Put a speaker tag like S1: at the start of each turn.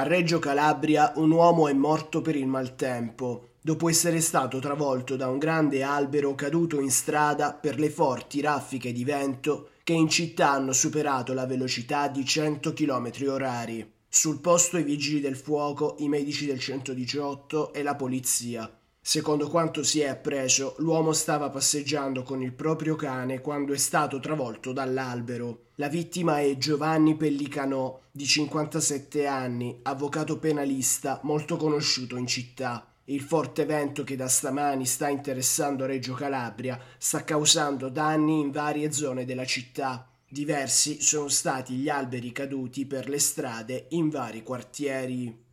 S1: A Reggio Calabria un uomo è morto per il maltempo, dopo essere stato travolto da un grande albero caduto in strada per le forti raffiche di vento che in città hanno superato la velocità di 100 km orari. Sul posto i vigili del fuoco, i medici del 118 e la polizia. Secondo quanto si è appreso, l'uomo stava passeggiando con il proprio cane quando è stato travolto dall'albero. La vittima è Giovanni Pellicanò, di 57 anni, avvocato penalista molto conosciuto in città. Il forte vento che da stamani sta interessando Reggio Calabria sta causando danni in varie zone della città. Diversi sono stati gli alberi caduti per le strade in vari quartieri.